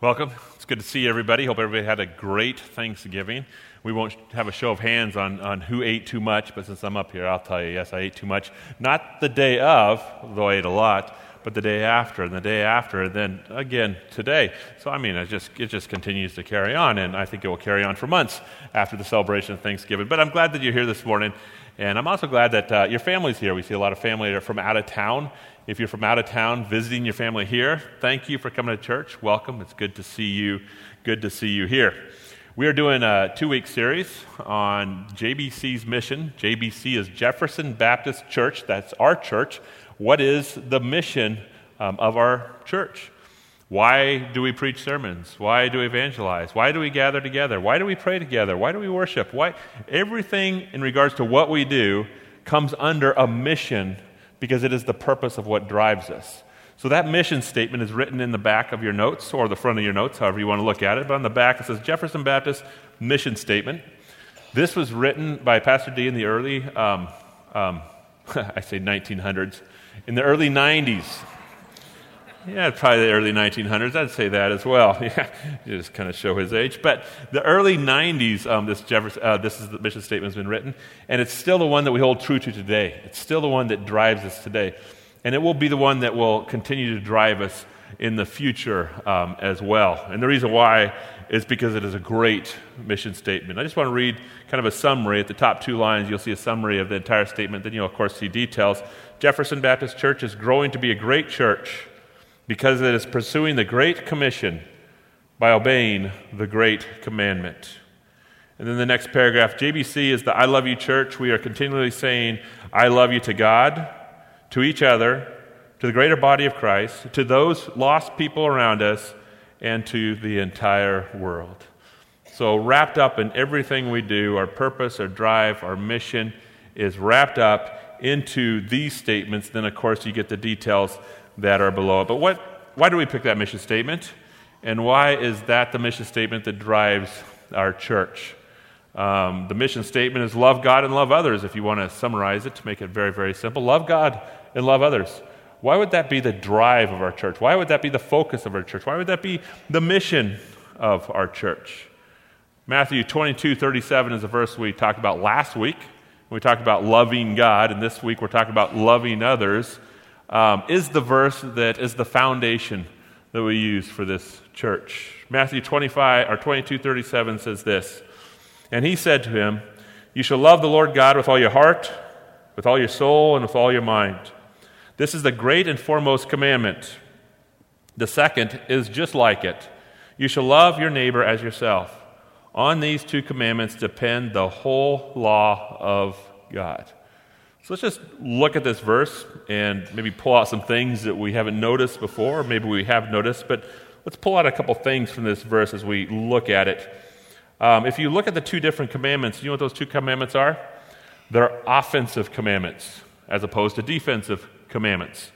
Welcome. It's good to see everybody. Hope everybody had a great Thanksgiving. We won't have a show of hands on, on who ate too much, but since I'm up here, I'll tell you, yes, I ate too much. Not the day of, though I ate a lot, but the day after, and the day after, and then again today. So, I mean, it just, it just continues to carry on, and I think it will carry on for months after the celebration of Thanksgiving. But I'm glad that you're here this morning, and I'm also glad that uh, your family's here. We see a lot of family that are from out of town, if you're from out of town visiting your family here, thank you for coming to church. Welcome. It's good to see you. Good to see you here. We are doing a two week series on JBC's mission. JBC is Jefferson Baptist Church. That's our church. What is the mission um, of our church? Why do we preach sermons? Why do we evangelize? Why do we gather together? Why do we pray together? Why do we worship? Why everything in regards to what we do comes under a mission because it is the purpose of what drives us. So that mission statement is written in the back of your notes or the front of your notes, however you want to look at it. But on the back it says Jefferson Baptist Mission Statement. This was written by Pastor D in the early, um, um, I say 1900s, in the early 90s. Yeah, probably the early 1900s. I'd say that as well. Yeah, just kind of show his age. But the early 90s, um, this, Jefferson, uh, this is the mission statement has been written, and it's still the one that we hold true to today. It's still the one that drives us today, and it will be the one that will continue to drive us in the future um, as well. And the reason why is because it is a great mission statement. I just want to read kind of a summary. At the top two lines, you'll see a summary of the entire statement. Then you'll, of course, see details. Jefferson Baptist Church is growing to be a great church because it is pursuing the Great Commission by obeying the Great Commandment. And then the next paragraph JBC is the I love you church. We are continually saying, I love you to God, to each other, to the greater body of Christ, to those lost people around us, and to the entire world. So, wrapped up in everything we do, our purpose, our drive, our mission is wrapped up into these statements. Then, of course, you get the details that are below it. But what, why do we pick that mission statement? And why is that the mission statement that drives our church? Um, the mission statement is love God and love others, if you want to summarize it to make it very, very simple. Love God and love others. Why would that be the drive of our church? Why would that be the focus of our church? Why would that be the mission of our church? Matthew 22 37 is a verse we talked about last week. We talked about loving God, and this week we're talking about loving others um, is the verse that is the foundation that we use for this church. Matthew 25 or 22 37 says this. And he said to him, You shall love the Lord God with all your heart, with all your soul, and with all your mind. This is the great and foremost commandment. The second is just like it. You shall love your neighbor as yourself. On these two commandments depend the whole law of God. So let's just look at this verse and maybe pull out some things that we haven't noticed before, or maybe we have noticed, but let's pull out a couple things from this verse as we look at it. Um, if you look at the two different commandments, you know what those two commandments are? They're offensive commandments as opposed to defensive commandments.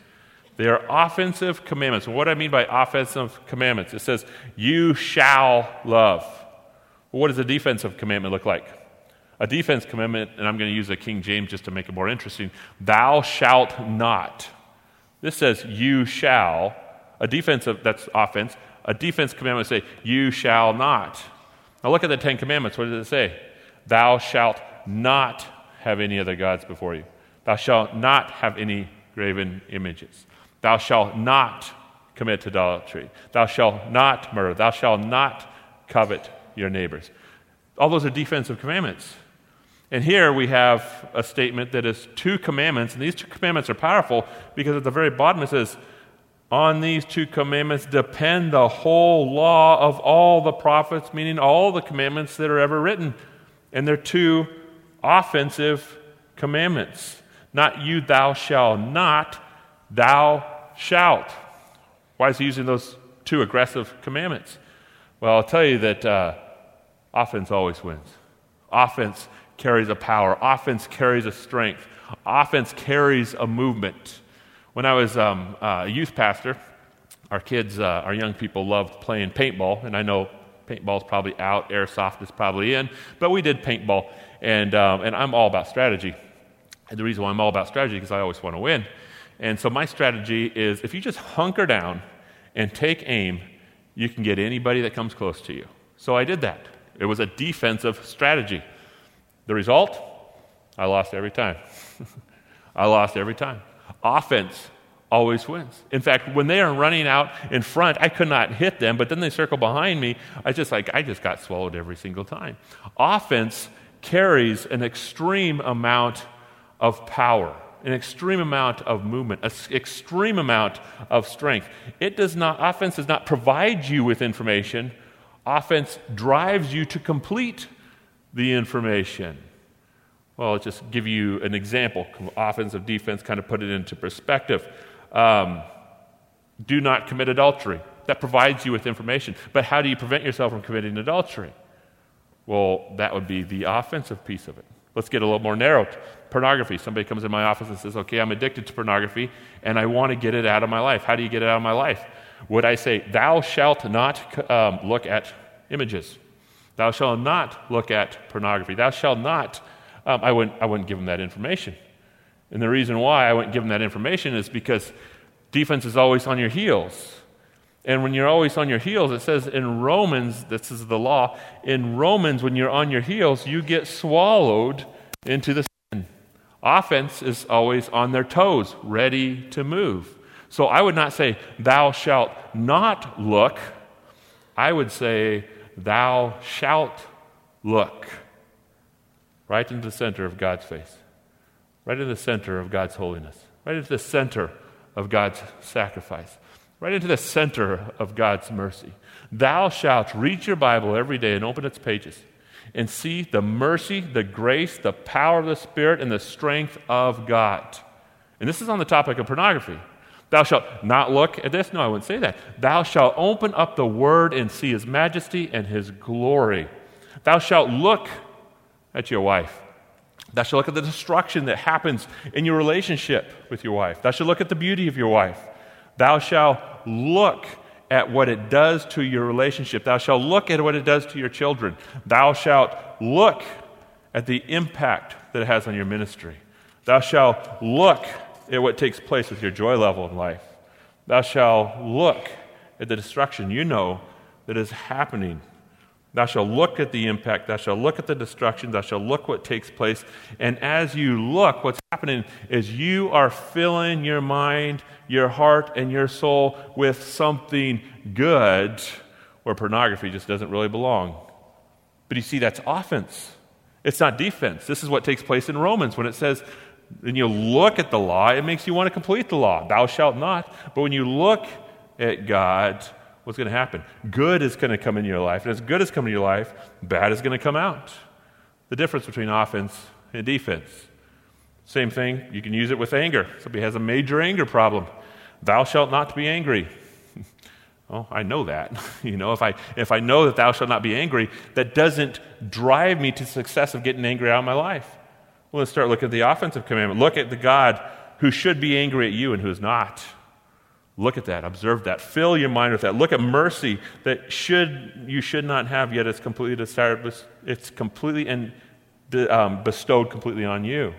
They are offensive commandments. What do I mean by offensive commandments? It says, You shall love. What does a defensive commandment look like? A defense commandment, and I'm going to use a King James just to make it more interesting thou shalt not. This says, you shall. A defensive, that's offense. A defense commandment say, you shall not. Now look at the Ten Commandments. What does it say? Thou shalt not have any other gods before you. Thou shalt not have any graven images. Thou shalt not commit adultery. Thou shalt not murder. Thou shalt not covet your neighbors. All those are defensive commandments. And here we have a statement that is two commandments, and these two commandments are powerful because at the very bottom it says, On these two commandments depend the whole law of all the prophets, meaning all the commandments that are ever written. And they're two offensive commandments. Not you, thou shalt not, thou shalt. Why is he using those two aggressive commandments? Well, I'll tell you that uh, offense always wins. Offense carries a power, offense carries a strength, offense carries a movement. When I was um, a youth pastor, our kids, uh, our young people loved playing paintball, and I know paintball's probably out, airsoft is probably in, but we did paintball, and, um, and I'm all about strategy. And the reason why I'm all about strategy is because I always want to win. And so my strategy is if you just hunker down and take aim you can get anybody that comes close to you. So I did that. It was a defensive strategy. The result? I lost every time. I lost every time. Offense always wins. In fact, when they are running out in front, I could not hit them, but then they circle behind me. I just like I just got swallowed every single time. Offense carries an extreme amount of power, an extreme amount of movement, an extreme amount of strength. It does not offense does not provide you with information. Offense drives you to complete the information. Well, I'll just give you an example. Offensive defense kind of put it into perspective. Um, do not commit adultery. That provides you with information. But how do you prevent yourself from committing adultery? Well, that would be the offensive piece of it. Let's get a little more narrow. Pornography. Somebody comes in my office and says, Okay, I'm addicted to pornography and I want to get it out of my life. How do you get it out of my life? Would I say, Thou shalt not um, look at images? Thou shalt not look at pornography. Thou shalt not. Um, I, wouldn't, I wouldn't give them that information. And the reason why I wouldn't give them that information is because defense is always on your heels. And when you're always on your heels, it says in Romans, this is the law, in Romans, when you're on your heels, you get swallowed into the sin. Offense is always on their toes, ready to move. So I would not say, Thou shalt not look. I would say, Thou shalt look. Right into the center of God's face right in the center of God's holiness, right into the center of God's sacrifice, right into the center of God's mercy. Thou shalt read your Bible every day and open its pages and see the mercy, the grace, the power of the Spirit, and the strength of God. And this is on the topic of pornography. Thou shalt not look at this. No, I wouldn't say that. Thou shalt open up the word and see his majesty and his glory. Thou shalt look at your wife Thou shalt look at the destruction that happens in your relationship with your wife. Thou shalt look at the beauty of your wife. Thou shalt look at what it does to your relationship. Thou shalt look at what it does to your children. Thou shalt look at the impact that it has on your ministry. Thou shalt look at what takes place with your joy level in life. Thou shalt look at the destruction you know that is happening Thou shalt look at the impact, thou shalt look at the destruction, thou shalt look what takes place. And as you look, what's happening is you are filling your mind, your heart, and your soul with something good where pornography just doesn't really belong. But you see, that's offense. It's not defense. This is what takes place in Romans when it says, when you look at the law, it makes you want to complete the law. Thou shalt not. But when you look at God, what's going to happen? Good is going to come in your life. And as good is coming in your life, bad is going to come out. The difference between offense and defense. Same thing, you can use it with anger. Somebody has a major anger problem. Thou shalt not be angry. oh, I know that. you know, if I, if I know that thou shalt not be angry, that doesn't drive me to success of getting angry out of my life. Well, let's start looking at the offensive commandment. Look at the God who should be angry at you and who is not. Look at that, observe that, fill your mind with that. Look at mercy that should you should not have yet. It's completely decided, it's completely and um, bestowed completely on you.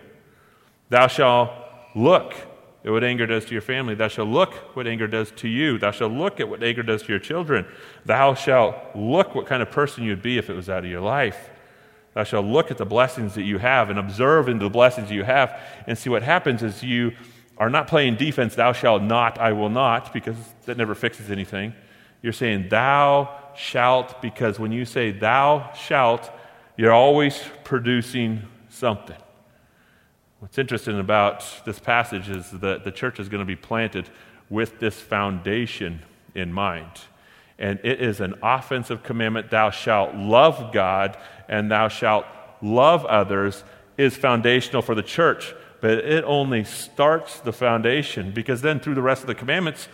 Thou shalt look at what anger does to your family. Thou shalt look what anger does to you. Thou shalt look at what anger does to your children. Thou shalt look what kind of person you'd be if it was out of your life. Thou shalt look at the blessings that you have and observe into the blessings you have and see what happens as you are not playing defense, thou shalt not, I will not, because that never fixes anything. You're saying thou shalt, because when you say thou shalt, you're always producing something. What's interesting about this passage is that the church is going to be planted with this foundation in mind. And it is an offensive commandment thou shalt love God and thou shalt love others is foundational for the church but it only starts the foundation because then through the rest of the commandments,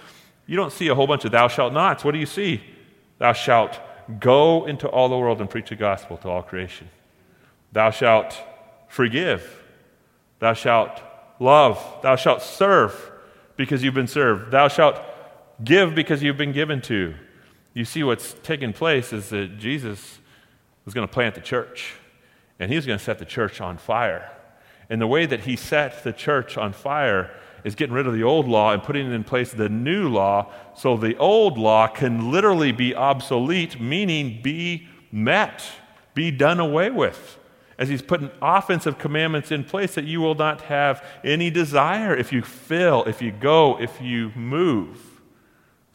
you don't see a whole bunch of thou shalt nots. What do you see? Thou shalt go into all the world and preach the gospel to all creation. Thou shalt forgive. Thou shalt love. Thou shalt serve because you've been served. Thou shalt give because you've been given to. You see, what's taking place is that Jesus was going to plant the church, and he was going to set the church on fire. And the way that he set the church on fire is getting rid of the old law and putting in place the new law so the old law can literally be obsolete, meaning be met, be done away with. As he's putting offensive commandments in place that you will not have any desire if you fail, if you go, if you move.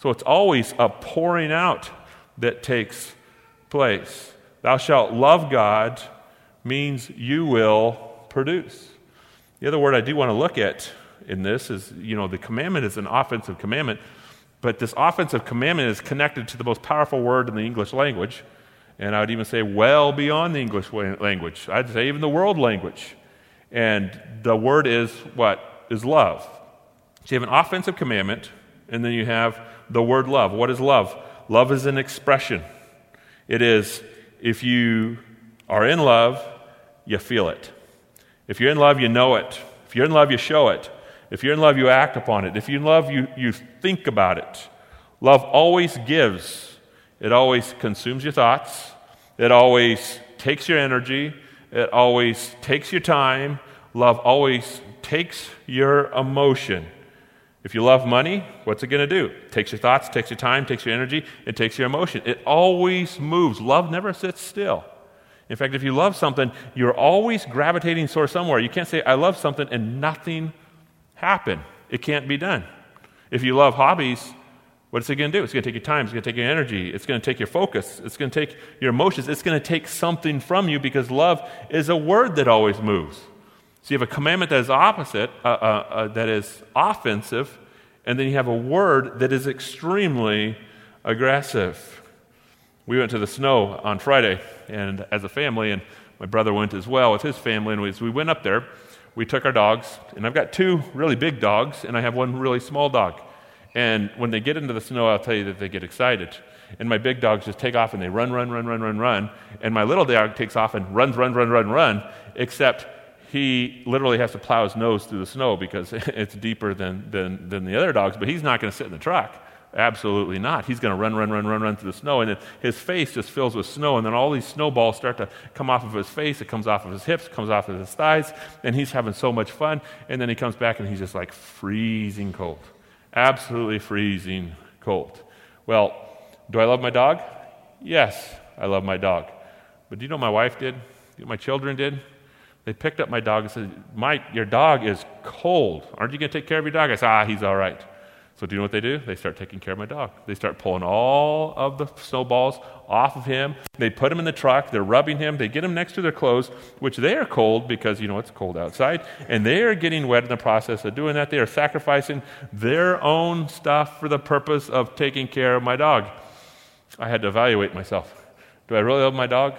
So it's always a pouring out that takes place. Thou shalt love God means you will produce. The other word I do want to look at in this is, you know, the commandment is an offensive commandment, but this offensive commandment is connected to the most powerful word in the English language, and I would even say well beyond the English language. I'd say even the world language. And the word is what? Is love. So you have an offensive commandment, and then you have the word love. What is love? Love is an expression. It is if you are in love, you feel it. If you're in love, you know it. If you're in love, you show it. If you're in love, you act upon it. If you're in love, you, you think about it. Love always gives, it always consumes your thoughts, it always takes your energy, it always takes your time. Love always takes your emotion. If you love money, what's it going to do? It takes your thoughts, takes your time, takes your energy, it takes your emotion. It always moves. Love never sits still. In fact, if you love something, you're always gravitating towards somewhere. You can't say, I love something, and nothing happen. It can't be done. If you love hobbies, what's it going to do? It's going to take your time, it's going to take your energy, it's going to take your focus, it's going to take your emotions, it's going to take something from you because love is a word that always moves. So you have a commandment that is opposite, uh, uh, uh, that is offensive, and then you have a word that is extremely aggressive. We went to the snow on Friday, and as a family, and my brother went as well with his family, and as we went up there, we took our dogs, and I've got two really big dogs, and I have one really small dog. And when they get into the snow, I'll tell you that they get excited. And my big dogs just take off and they run, run, run, run, run, run. And my little dog takes off and runs, run, run, run, run, except he literally has to plow his nose through the snow because it's deeper than, than, than the other dogs, but he's not going to sit in the truck. Absolutely not. He's going to run, run, run, run, run through the snow, and then his face just fills with snow, and then all these snowballs start to come off of his face. It comes off of his hips, comes off of his thighs, and he's having so much fun. And then he comes back, and he's just like freezing cold, absolutely freezing cold. Well, do I love my dog? Yes, I love my dog. But do you know what my wife did? Do you know what my children did? They picked up my dog and said, Mike, your dog is cold. Aren't you going to take care of your dog? I said, Ah, he's all right. So, do you know what they do? They start taking care of my dog. They start pulling all of the snowballs off of him. They put him in the truck. They're rubbing him. They get him next to their clothes, which they are cold because, you know, it's cold outside. And they are getting wet in the process of doing that. They are sacrificing their own stuff for the purpose of taking care of my dog. I had to evaluate myself. Do I really love my dog?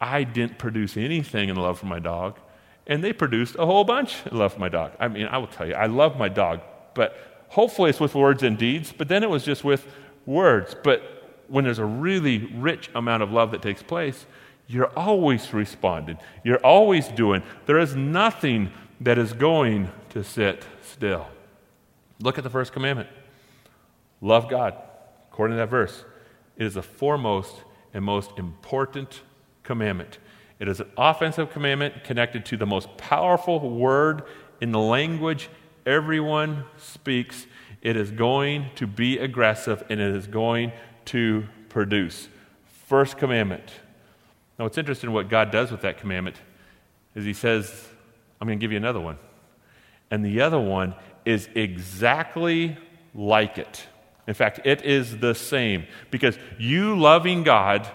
I didn't produce anything in love for my dog, and they produced a whole bunch in love for my dog. I mean, I will tell you, I love my dog, but hopefully it's with words and deeds, but then it was just with words. But when there's a really rich amount of love that takes place, you're always responding. You're always doing. There is nothing that is going to sit still. Look at the first commandment love God. According to that verse, it is the foremost and most important commandment. It is an offensive commandment connected to the most powerful word in the language everyone speaks, it is going to be aggressive and it is going to produce. First commandment. Now, what's interesting what God does with that commandment is He says, I'm going to give you another one. And the other one is exactly like it. In fact, it is the same because you loving God,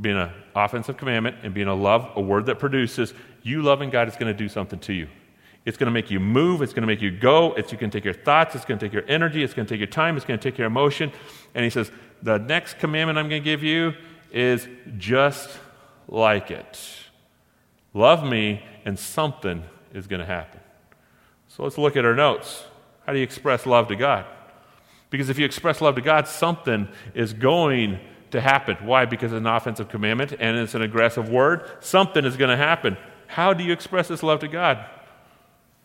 being an offensive commandment and being a love, a word that produces, you loving God is going to do something to you. It's going to make you move. It's going to make you go. It's going to take your thoughts. It's going to take your energy. It's going to take your time. It's going to take your emotion. And he says, The next commandment I'm going to give you is just like it. Love me, and something is going to happen. So let's look at our notes. How do you express love to God? Because if you express love to God, something is going to happen. Why? Because it's an offensive commandment and it's an aggressive word. Something is going to happen. How do you express this love to God?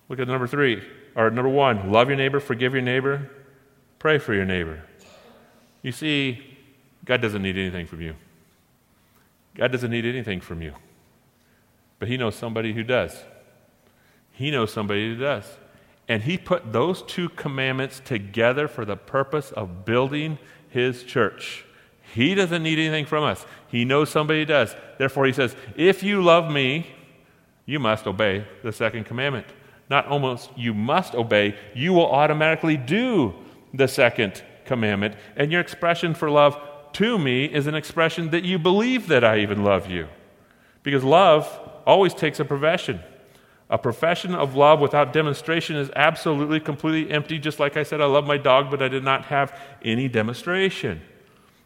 Look at number three, or number one love your neighbor, forgive your neighbor, pray for your neighbor. You see, God doesn't need anything from you. God doesn't need anything from you. But He knows somebody who does. He knows somebody who does. And he put those two commandments together for the purpose of building his church. He doesn't need anything from us. He knows somebody does. Therefore, he says, If you love me, you must obey the second commandment. Not almost you must obey, you will automatically do the second commandment. And your expression for love to me is an expression that you believe that I even love you. Because love always takes a profession. A profession of love without demonstration is absolutely, completely empty. Just like I said, I love my dog, but I did not have any demonstration.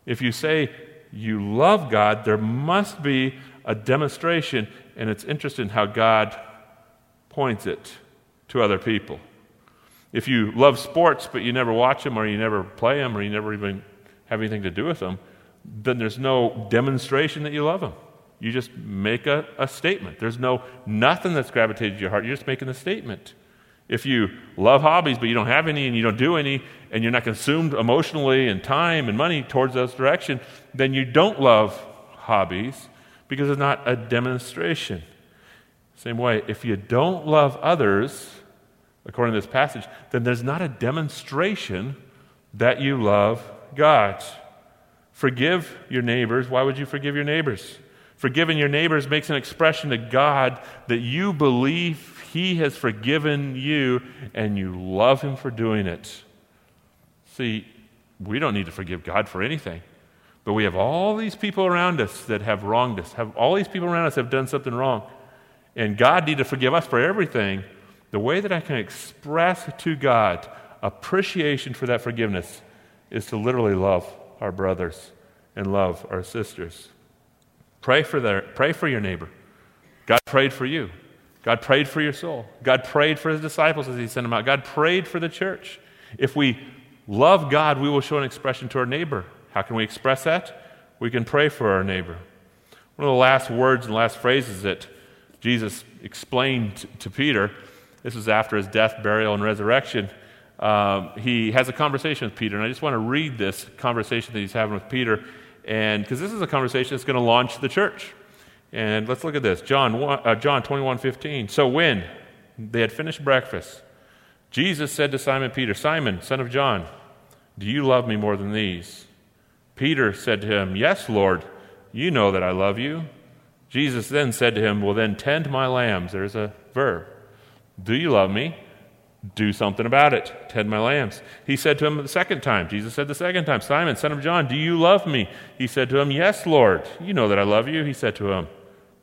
If you say you love God, there must be a demonstration, and it's interesting how God points it to other people. If you love sports, but you never watch them, or you never play them, or you never even have anything to do with them, then there's no demonstration that you love them. You just make a, a statement. There's no nothing that's gravitated to your heart. You're just making a statement. If you love hobbies but you don't have any and you don't do any and you're not consumed emotionally and time and money towards those direction, then you don't love hobbies because it's not a demonstration. Same way, if you don't love others, according to this passage, then there's not a demonstration that you love God. Forgive your neighbors. Why would you forgive your neighbors? Forgiving your neighbors makes an expression to God that you believe He has forgiven you and you love Him for doing it. See, we don't need to forgive God for anything. But we have all these people around us that have wronged us. Have all these people around us have done something wrong. And God need to forgive us for everything. The way that I can express to God appreciation for that forgiveness is to literally love our brothers and love our sisters. Pray for, their, pray for your neighbor. God prayed for you. God prayed for your soul. God prayed for his disciples as he sent them out. God prayed for the church. If we love God, we will show an expression to our neighbor. How can we express that? We can pray for our neighbor. One of the last words and last phrases that Jesus explained to Peter, this was after his death, burial, and resurrection. Um, he has a conversation with Peter, and I just want to read this conversation that he's having with Peter and because this is a conversation that's going to launch the church. And let's look at this John, uh, John 21 15. So when they had finished breakfast, Jesus said to Simon Peter, Simon, son of John, do you love me more than these? Peter said to him, Yes, Lord, you know that I love you. Jesus then said to him, Well, then tend my lambs. There's a verb. Do you love me? do something about it. Tend my lambs. He said to him the second time, Jesus said the second time, Simon, son of John, do you love me? He said to him, Yes, Lord. You know that I love you. He said to him,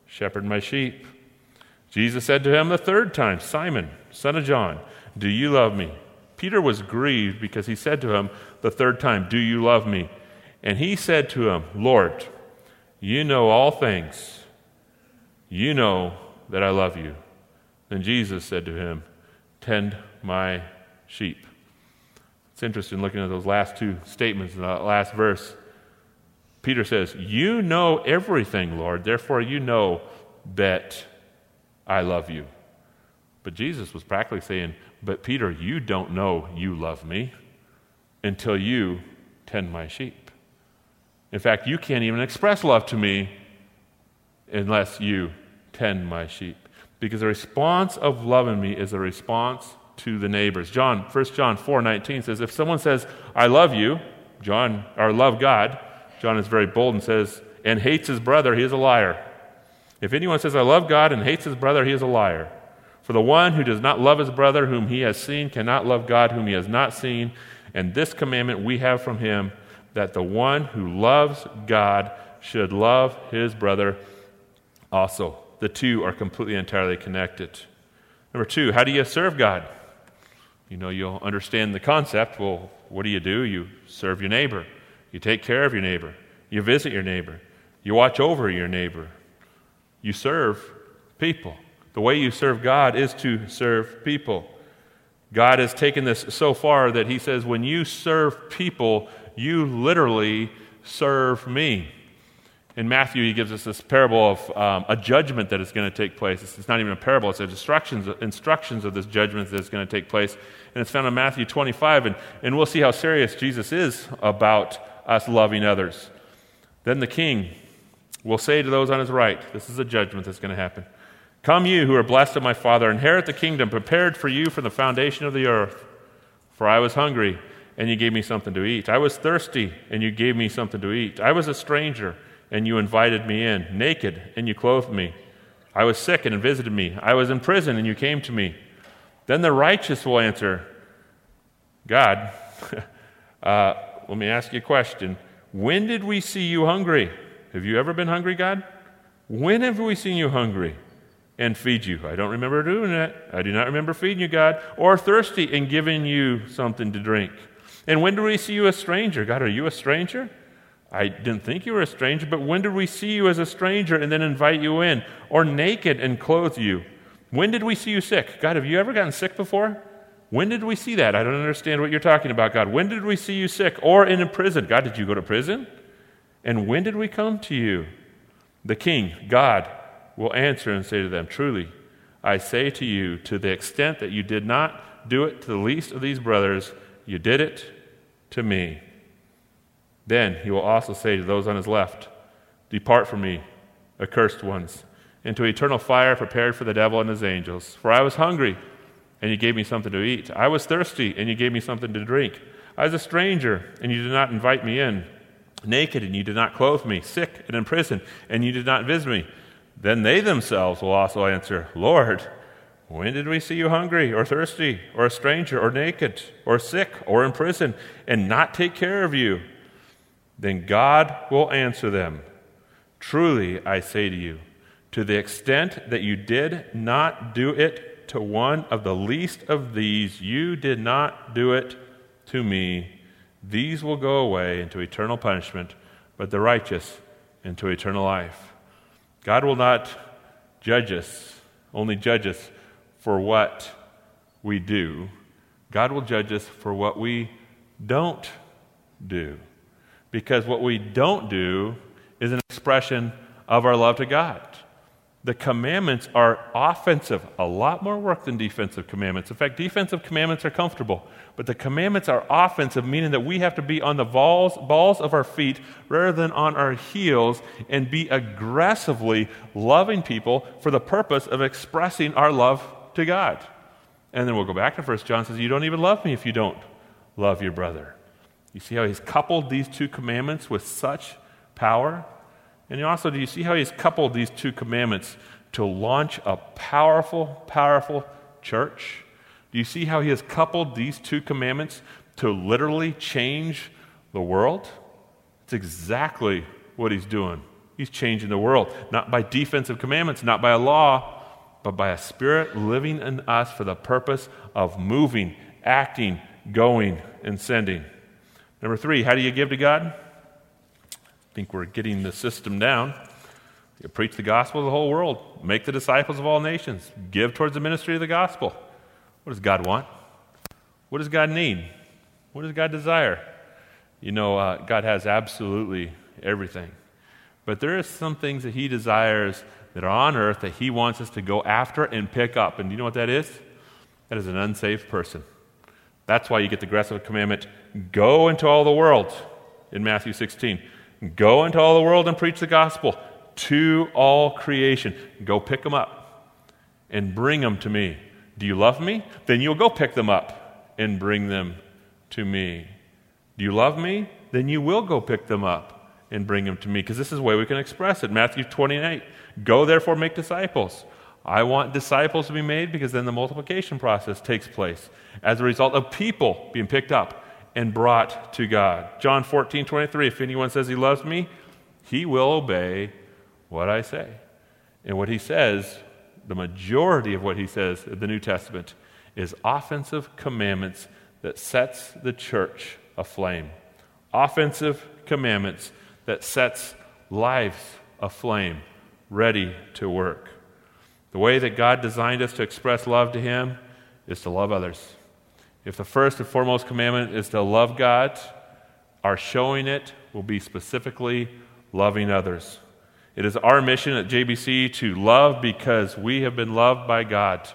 Shepherd my sheep. Jesus said to him the third time, Simon, son of John, do you love me? Peter was grieved because he said to him the third time, Do you love me? And he said to him, Lord, you know all things. You know that I love you. Then Jesus said to him, Tend my sheep. It's interesting looking at those last two statements in that last verse. Peter says, You know everything, Lord, therefore you know that I love you. But Jesus was practically saying, But Peter, you don't know you love me until you tend my sheep. In fact, you can't even express love to me unless you tend my sheep because the response of loving me is a response to the neighbors. John, 1 John 4 19 says, If someone says, I love you, John, or love God, John is very bold and says, and hates his brother, he is a liar. If anyone says, I love God and hates his brother, he is a liar. For the one who does not love his brother whom he has seen cannot love God whom he has not seen. And this commandment we have from him that the one who loves God should love his brother also the two are completely entirely connected. Number two, how do you serve God? You know, you'll understand the concept. Well, what do you do? You serve your neighbor, you take care of your neighbor, you visit your neighbor, you watch over your neighbor, you serve people. The way you serve God is to serve people. God has taken this so far that He says, when you serve people, you literally serve me in Matthew, he gives us this parable of um, a judgment that is going to take place. It's, it's not even a parable, it's instructions, instructions of this judgment that is going to take place. And it's found in Matthew 25. And, and we'll see how serious Jesus is about us loving others. Then the king will say to those on his right, This is a judgment that's going to happen. Come, you who are blessed of my Father, inherit the kingdom prepared for you from the foundation of the earth. For I was hungry, and you gave me something to eat. I was thirsty, and you gave me something to eat. I was a stranger, and you invited me in. Naked, and you clothed me. I was sick, and visited me. I was in prison, and you came to me. Then the righteous will answer, God, uh, let me ask you a question. When did we see you hungry? Have you ever been hungry, God? When have we seen you hungry and feed you? I don't remember doing that. I do not remember feeding you, God. Or thirsty and giving you something to drink. And when did we see you a stranger? God, are you a stranger? I didn't think you were a stranger, but when did we see you as a stranger and then invite you in? Or naked and clothe you? When did we see you sick? God, have you ever gotten sick before? When did we see that? I don't understand what you're talking about, God. When did we see you sick or in a prison? God, did you go to prison? And when did we come to you? The king, God, will answer and say to them, Truly, I say to you, to the extent that you did not do it to the least of these brothers, you did it to me. Then he will also say to those on his left, Depart from me, accursed ones, into eternal fire prepared for the devil and his angels. For I was hungry, and you gave me something to eat. I was thirsty, and you gave me something to drink. I was a stranger, and you did not invite me in. Naked, and you did not clothe me. Sick and in prison, and you did not visit me. Then they themselves will also answer, Lord, when did we see you hungry, or thirsty, or a stranger, or naked, or sick, or in prison, and not take care of you? Then God will answer them Truly, I say to you, to the extent that you did not do it to one of the least of these, you did not do it to me. These will go away into eternal punishment, but the righteous into eternal life. God will not judge us, only judge us for what we do. God will judge us for what we don't do. Because what we don't do is an expression of our love to God. The commandments are offensive, a lot more work than defensive commandments. In fact, defensive commandments are comfortable, but the commandments are offensive, meaning that we have to be on the balls, balls of our feet rather than on our heels and be aggressively loving people for the purpose of expressing our love to God. And then we'll go back to 1 John says, You don't even love me if you don't love your brother. You see how he's coupled these two commandments with such power? And also, do you see how he's coupled these two commandments to launch a powerful, powerful church? Do you see how he has coupled these two commandments to literally change the world? It's exactly what he's doing. He's changing the world, not by defensive commandments, not by a law, but by a spirit living in us for the purpose of moving, acting, going, and sending. Number three, how do you give to God? Think we're getting the system down. You preach the gospel to the whole world, make the disciples of all nations, give towards the ministry of the gospel. What does God want? What does God need? What does God desire? You know, uh, God has absolutely everything. But there are some things that He desires that are on earth that He wants us to go after and pick up. And do you know what that is? That is an unsaved person. That's why you get the aggressive commandment go into all the world in Matthew 16. Go into all the world and preach the gospel to all creation. Go pick them up and bring them to me. Do you love me? Then you'll go pick them up and bring them to me. Do you love me? Then you will go pick them up and bring them to me. Because this is the way we can express it. Matthew 28 Go therefore make disciples. I want disciples to be made because then the multiplication process takes place as a result of people being picked up and brought to God. John 14, 23. If anyone says he loves me, he will obey what I say. And what he says, the majority of what he says in the New Testament, is offensive commandments that sets the church aflame. Offensive commandments that sets lives aflame, ready to work. The way that God designed us to express love to him is to love others. If the first and foremost commandment is to love God, our showing it will be specifically loving others. It is our mission at JBC to love because we have been loved by God.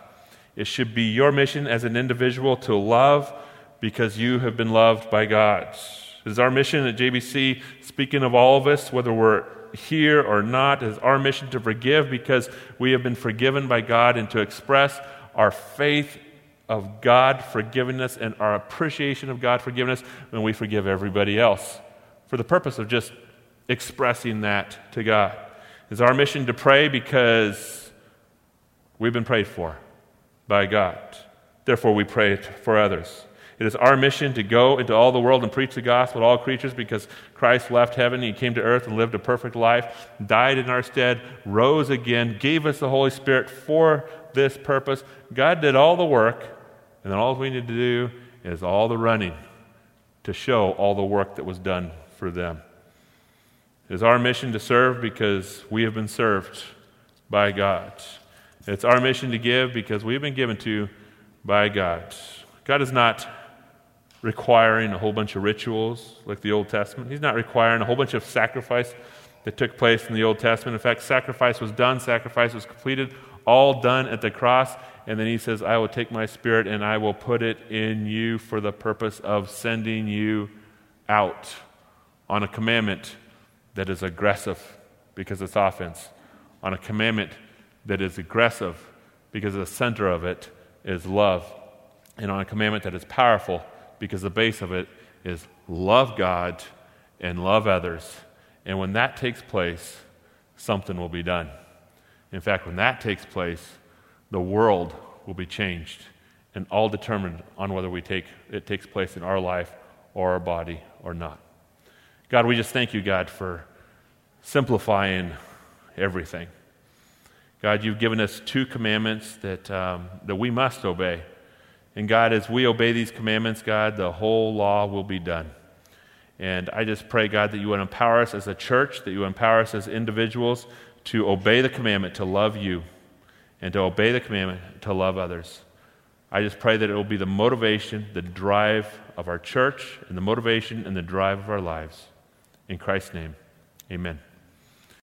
It should be your mission as an individual to love because you have been loved by God. It is our mission at JBC, speaking of all of us, whether we're here or not, it is our mission to forgive because we have been forgiven by God and to express our faith of God forgiving us and our appreciation of God forgiving us when we forgive everybody else for the purpose of just expressing that to God. It's our mission to pray because we've been prayed for by God. Therefore, we pray for others. It is our mission to go into all the world and preach the gospel to all creatures because Christ left heaven. He came to earth and lived a perfect life, died in our stead, rose again, gave us the Holy Spirit for this purpose. God did all the work, and then all we need to do is all the running to show all the work that was done for them. It is our mission to serve because we have been served by God. It's our mission to give because we've been given to by God. God is not requiring a whole bunch of rituals like the Old Testament. He's not requiring a whole bunch of sacrifice that took place in the Old Testament. In fact, sacrifice was done, sacrifice was completed, all done at the cross. And then he says, I will take my spirit and I will put it in you for the purpose of sending you out on a commandment that is aggressive because it's offense, on a commandment that is aggressive because the center of it is love, and on a commandment that is powerful because the base of it is love God and love others. And when that takes place, something will be done. In fact, when that takes place, the world will be changed and all determined on whether we take, it takes place in our life or our body or not. God, we just thank you, God, for simplifying everything. God, you've given us two commandments that, um, that we must obey. And God, as we obey these commandments, God, the whole law will be done. And I just pray, God, that you would empower us as a church, that you empower us as individuals to obey the commandment to love you and to obey the commandment to love others. I just pray that it will be the motivation, the drive of our church, and the motivation and the drive of our lives. In Christ's name, amen.